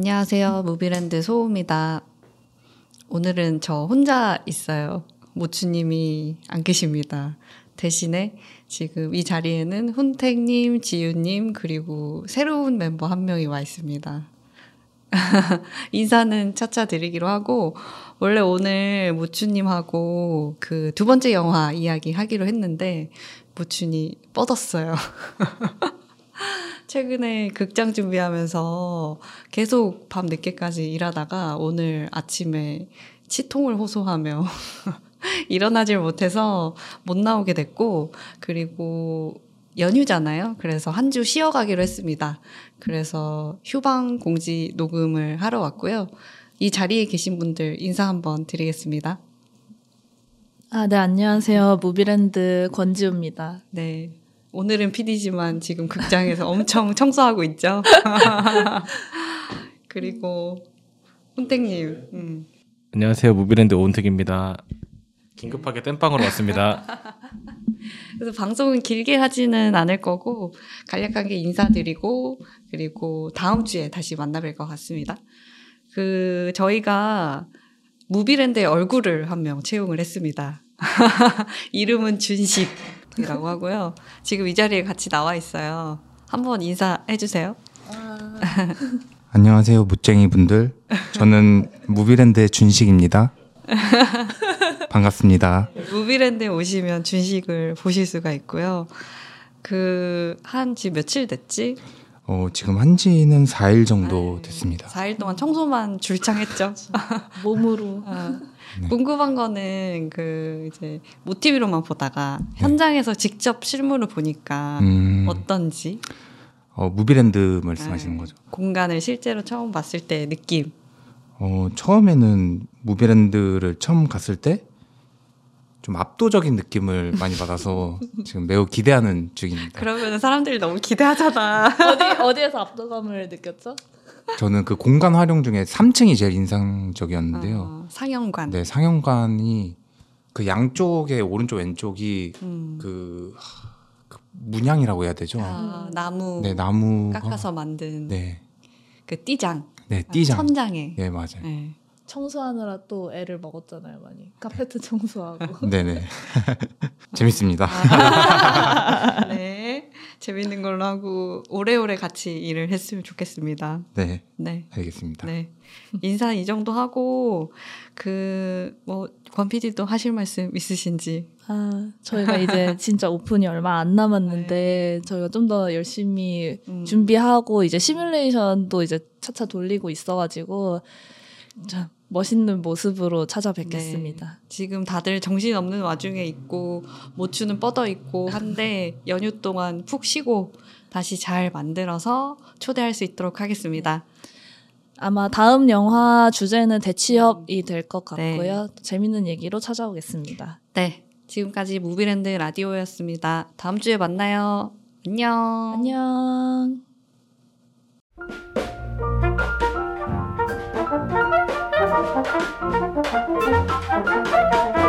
안녕하세요. 무비랜드 소우입니다. 오늘은 저 혼자 있어요. 모추님이 안 계십니다. 대신에 지금 이 자리에는 훈택님, 지유님, 그리고 새로운 멤버 한 명이 와 있습니다. 인사는 차차 드리기로 하고, 원래 오늘 모추님하고 그 두 번째 영화 이야기 하기로 했는데, 모춘이 뻗었어요. 최근에 극장 준비하면서 계속 밤 늦게까지 일하다가 오늘 아침에 치통을 호소하며 일어나질 못해서 못 나오게 됐고, 그리고 연휴잖아요. 그래서 한 주 쉬어가기로 했습니다. 그래서 휴방 공지 녹음을 하러 왔고요. 이 자리에 계신 분들 인사 한번 드리겠습니다. 아, 네, 안녕하세요. 무비랜드 권지우입니다. 네. 오늘은 PD지만 지금 극장에서 엄청 청소하고 있죠. 그리고 훈택님. 음. 안녕하세요. 무비랜드 오은택입니다. 긴급하게 땜빵으로 왔습니다. 그래서 방송은 길게 하지는 않을 거고 간략하게 인사드리고 그리고 다음 주에 다시 만나뵐 것 같습니다. 그 저희가 무비랜드의 얼굴을 한 명 채용을 했습니다. 이름은 준식 이라고 하고요. 지금 이 자리에 같이 나와 있어요. 한번 인사해 주세요. 아... 안녕하세요, 무쟁이 분들. 저는 무비랜드의 준식입니다. 반갑습니다. 무비랜드에 오시면 준식을 보실 수가 있고요. 그, 한 지 며칠 됐지? 어, 지금 한 지는 4일 정도 네. 됐습니다. 4일 동안 청소만 줄창했죠. 몸으로. 어. 네. 궁금한 거는 그 이제 모티비로만 보다가 네. 현장에서 직접 실물을 보니까 음... 어떤지. 어, 무비랜드 말씀하시는 네. 거죠. 공간을 실제로 처음 봤을 때 느낌. 어, 처음에는 무비랜드를 처음 갔을 때 좀 압도적인 느낌을 많이 받아서 지금 매우 기대하는 중입니다. 그러면 사람들이 너무 기대하잖아. 어디 어디에서 압도감을 느꼈죠? 저는 그 공간 활용 중에 3층이 제일 인상적이었는데요. 어, 상영관. 네, 상영관이 그 양쪽에 오른쪽 왼쪽이 음. 그, 그, 문양이라고 해야 되죠. 아, 나무. 네, 나무 깎아서 만든. 네. 그 띠장. 네, 띠장. 천장에. 네, 맞아요. 네. 청소하느라 또 애를 먹었잖아요, 많이. 카페트 청소하고. 네네. 재밌습니다. 아, 네. 재밌는 걸로 하고 오래오래 같이 일을 했으면 좋겠습니다. 네. 네. 알겠습니다. 네. 인사 이 정도 하고 그 뭐 권 PD도 하실 말씀 있으신지. 아, 저희가 이제 진짜 오픈이 얼마 안 남았는데 네. 저희가 좀 더 열심히 음. 준비하고 이제 시뮬레이션도 이제 차차 돌리고 있어가지고 참 멋있는 모습으로 찾아뵙겠습니다. 네. 지금 다들 정신 없는 와중에 있고 모추는 뻗어 있고 한데 연휴 동안 푹 쉬고 다시 잘 만들어서 초대할 수 있도록 하겠습니다. 아마 다음 영화 주제는 대취업이 될 것 같고요. 네. 재밌는 얘기로 찾아오겠습니다. 네. 지금까지 무비랜드 라디오였습니다. 다음 주에 만나요. 안녕. 안녕. Thank you.